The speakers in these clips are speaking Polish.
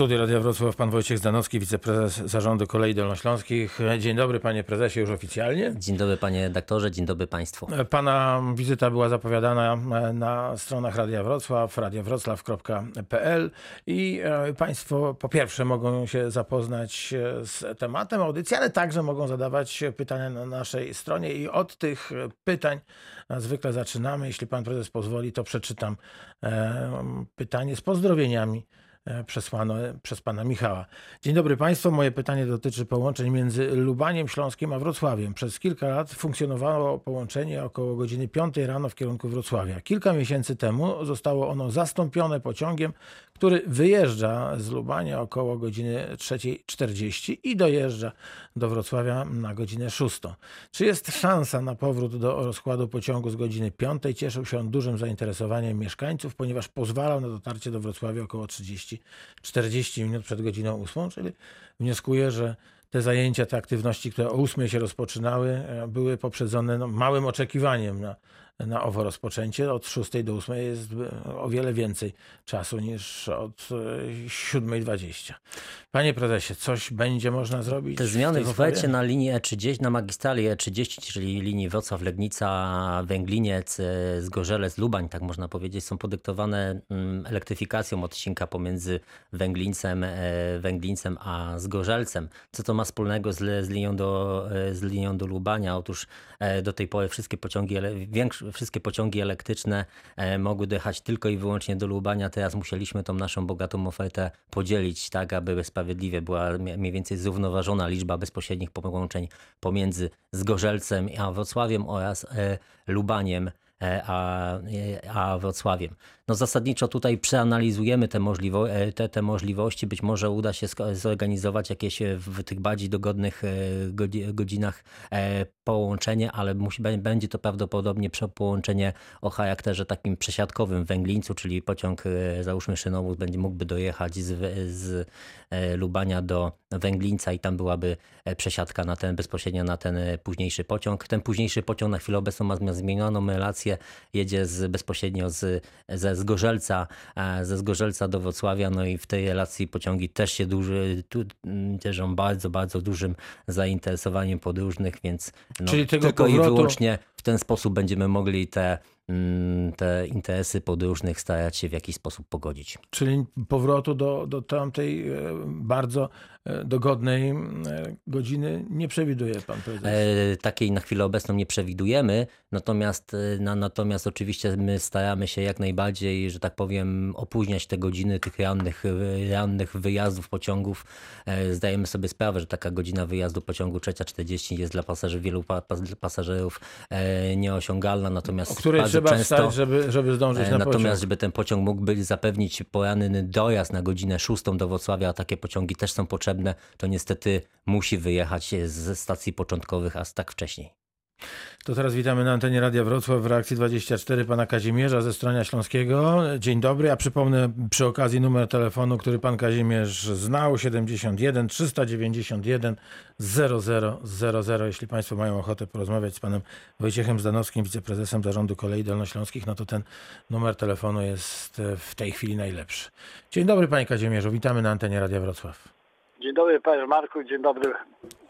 studiu Radia Wrocław pan Wojciech Zdanowski, wiceprezes Zarządu Kolei Dolnośląskich. Dzień dobry panie prezesie już oficjalnie. Dzień dobry panie doktorze, dzień dobry państwu. Pana wizyta była zapowiadana na stronach Radia Wrocław, radiowroclaw.pl i e, państwo po pierwsze mogą się zapoznać z tematem audycji, ale także mogą zadawać pytania na naszej stronie i od tych pytań zwykle zaczynamy. Jeśli pan prezes pozwoli, to przeczytam e, pytanie z pozdrowieniami E, przesłane przez pana Michała. Dzień dobry Państwu. Moje pytanie dotyczy połączeń między Lubaniem Śląskim a Wrocławiem. Przez kilka lat funkcjonowało połączenie około godziny 5 rano w kierunku Wrocławia. Kilka miesięcy temu zostało ono zastąpione pociągiem, który wyjeżdża z Lubania około godziny 3.40 i dojeżdża do Wrocławia na godzinę 6. Czy jest szansa na powrót do rozkładu pociągu z godziny 5? Cieszył się on dużym zainteresowaniem mieszkańców, ponieważ pozwalał na dotarcie do Wrocławia około 30-40 minut przed godziną 8, czyli wnioskuję, że te zajęcia, te aktywności, które o 8 się rozpoczynały, e, były poprzedzone no, małym oczekiwaniem na na owo rozpoczęcie. Od 6 do 8 jest o wiele więcej czasu niż od 7.20. E, Panie prezesie, coś będzie można zrobić? Te zmiany w ofercie na linii E30, na magistrali E30, czyli linii Wrocław-Legnica, Węgliniec, e, Zgorzelec, Lubań, tak można powiedzieć, są podyktowane mm, elektryfikacją odcinka pomiędzy Węglińcem, e, Węglińcem a Zgorzelcem. Co to ma wspólnego z, z, linią, do, z linią do Lubania? Otóż do tej pory wszystkie pociągi, większe wszystkie pociągi elektryczne e, mogły dojechać tylko i wyłącznie do Lubania. Teraz musieliśmy tą naszą bogatą ofertę podzielić tak, aby sprawiedliwie była mniej więcej zrównoważona liczba bezpośrednich połączeń pomiędzy Zgorzelcem a Wrocławiem oraz e, Lubaniem e, a, a Wrocławiem. No zasadniczo tutaj przeanalizujemy te, możliwo e, te, te możliwości. Być może uda się zorganizować jakieś e, w tych bardziej dogodnych e, godzinach połączenie, ale musi, będzie to prawdopodobnie połączenie o charakterze takim przesiadkowym w Węglińcu, czyli pociąg załóżmy szynowóz będzie mógłby dojechać z, z Lubania do Węglińca i tam byłaby przesiadka na ten, bezpośrednio na ten późniejszy pociąg. Ten późniejszy pociąg na chwilę obecną ma zmienioną relację, jedzie z, bezpośrednio z, ze z Gorzelca, e, ze Zgorzelca do Wrocławia, no i w tej relacji pociągi też się duży, tu, cieszą bardzo, bardzo dużym zainteresowaniem podróżnych, więc no, Czyli tylko powrotu... i wyłącznie w ten sposób będziemy mogli te Mm, te interesy podróżnych starać się w jakiś sposób pogodzić. Czyli powrotu do, do tamtej e, bardzo e, dogodnej e, godziny nie przewiduje pan prezes? E, takiej na chwilę obecną nie przewidujemy, natomiast, na, natomiast oczywiście my staramy się jak najbardziej, że tak powiem, opóźniać te godziny tych rannych, rannych wyjazdów pociągów. E, zdajemy sobie sprawę, że taka godzina wyjazdu pociągu 3.40 jest dla pasażerów, wielu pasażerów e, nieosiągalna, natomiast... O której trzeba często, wstać, żeby, żeby zdążyć na Natomiast, pociąg. żeby ten pociąg mógł być, zapewnić poranny dojazd na godzinę 6 do Wrocławia, a takie pociągi też są potrzebne, to niestety musi wyjechać ze stacji początkowych, a tak wcześniej. To teraz witamy na antenie Radia Wrocław w reakcji 24 pana Kazimierza ze Stronia Śląskiego. Dzień dobry. Ja przypomnę przy okazji numer telefonu, który pan Kazimierz znał 71 391 0000. Jeśli państwo mają ochotę porozmawiać z panem Wojciechem Zdanowskim, wiceprezesem Zarządu Kolei Dolnośląskich, no to ten numer telefonu jest w tej chwili najlepszy. Dzień dobry panie Kazimierzu. Witamy na antenie Radia Wrocław. Dzień dobry panie Marku, dzień dobry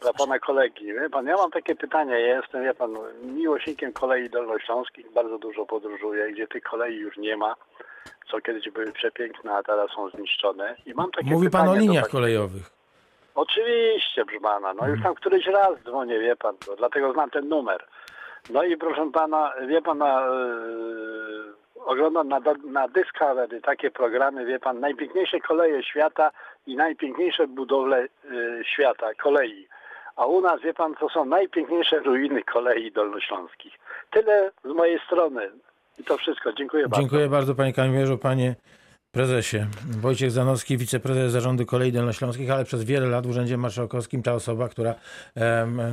dla pana kolegi. Wie pan, ja mam takie pytanie, ja jestem, wie pan, miłośnikiem kolei dolnośląskich, bardzo dużo podróżuję, gdzie tych kolei już nie ma, co kiedyś były przepiękne, a teraz są zniszczone. I mam takie Mówi pan o liniach kolejowych. Oczywiście, proszę pana, no już tam któryś raz dzwonię, wie pan, to, dlatego znam ten numer. No i proszę pana, wie pana, yy, oglądam na, na Discovery takie programy, wie pan, najpiękniejsze koleje świata i najpiękniejsze budowle y, świata, kolei. A u nas, wie pan, to są najpiękniejsze ruiny kolei dolnośląskich. Tyle z mojej strony. I to wszystko. Dziękuję bardzo. Dziękuję bardzo panie Kazimierzu, panie prezesie. Wojciech Zanowski, wiceprezes Zarządu Kolei Dolnośląskich, ale przez wiele lat w Urzędzie Marszałkowskim ta osoba, która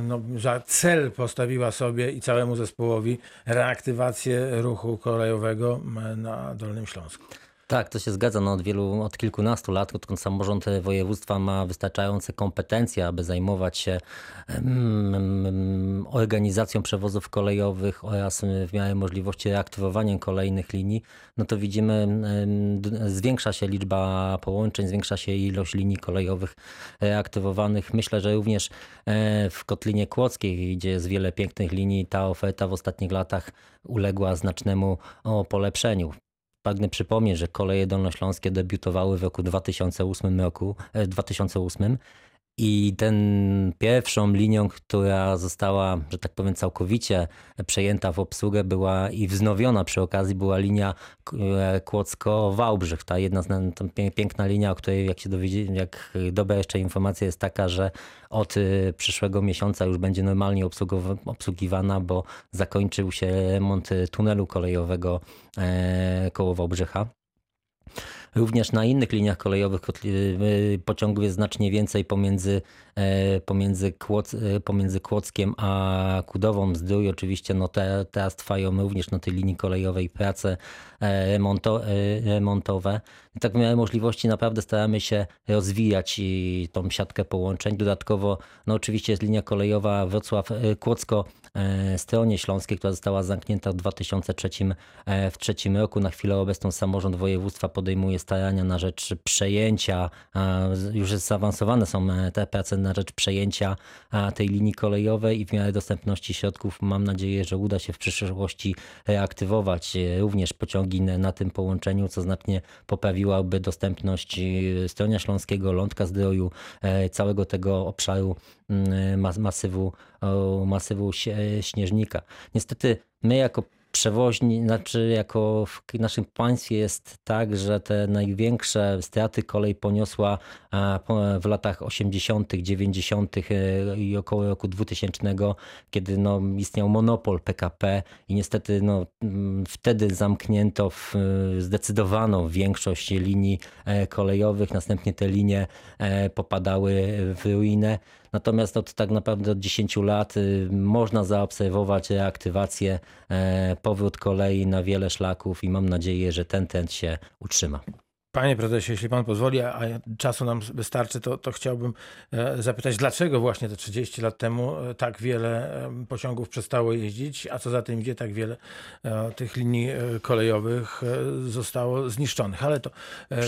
no, za cel postawiła sobie i całemu zespołowi reaktywację ruchu kolejowego na Dolnym Śląsku. Tak, to się zgadza. No od wielu, od kilkunastu lat, odkąd samorząd województwa ma wystarczające kompetencje, aby zajmować się mm, organizacją przewozów kolejowych oraz w miarę możliwości reaktywowaniem kolejnych linii, no to widzimy, mm, zwiększa się liczba połączeń, zwiększa się ilość linii kolejowych reaktywowanych. Myślę, że również e, w Kotlinie Kłodzkiej, gdzie jest wiele pięknych linii, ta oferta w ostatnich latach uległa znacznemu polepszeniu. Pragnę przypomnieć, że koleje dolnośląskie debiutowały w roku 2008 roku, e, 2008 i ten pierwszą linią, która została, że tak powiem, całkowicie przejęta w obsługę była i wznowiona przy okazji była linia e, Kłodzko-Wałbrzych. Ta jedna ta piękna linia, o której jak się dowiedzieli, jak dobra jeszcze informacja jest taka, że od y, przyszłego miesiąca już będzie normalnie obsługiwana, bo zakończył się remont y, tunelu kolejowego e, koło Wałbrzycha. Również na innych liniach kolejowych kotli- y, pociągów jest znacznie więcej pomiędzy, e, pomiędzy, Kłoc, e, pomiędzy Kłodzkiem a Kudową. Zdrój oczywiście no te, teraz trwają również na tej linii kolejowej prace e, remonto, e, remontowe. I tak w możliwości naprawdę staramy się rozwijać i tą siatkę połączeń. Dodatkowo no oczywiście jest linia kolejowa Wrocław-Kłodzko e, stronie śląskiej, która została zamknięta w 2003 e, w trzecim roku. Na chwilę obecną samorząd województwa podejmuje starania na rzecz przejęcia, już zaawansowane są e, te prace na rzecz przejęcia tej linii kolejowej i w miarę dostępności środków mam nadzieję, że uda się w przyszłości reaktywować e, również pociągi na, tym połączeniu, co znacznie poprawiłaby dostępność e, Stronia Śląskiego, Lądka Zdroju, całego tego obszaru mm, mas- masywu, masywu śnieżnika. Niestety my jako przewoźni, znaczy jako w naszym państwie jest tak, że te największe straty kolej poniosła w latach 80., 90. e, i około roku 2000, kiedy no, istniał monopol PKP i niestety no, mm, wtedy zamknięto w, e, zdecydowaną większość linii e, kolejowych, następnie te linie popadały w ruinę. Natomiast od tak naprawdę od 10 lat y, można zaobserwować reaktywację, powrót kolei na wiele szlaków i mam nadzieję, że ten trend się utrzyma. Panie prezesie, jeśli pan pozwoli, a czasu nam wystarczy, to, to chciałbym e, zapytać, dlaczego właśnie te 30 lat temu e, tak wiele e, pociągów przestało jeździć, a co za tym idzie, tak wiele tych linii kolejowych zostało zniszczonych. Ale to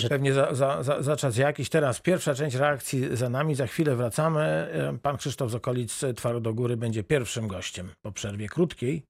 pewnie za, za, za, za czas jakiś. Teraz pierwsza część reakcji za nami, za chwilę wracamy. Pan Krzysztof z okolic Twardogóry będzie pierwszym gościem po przerwie krótkiej.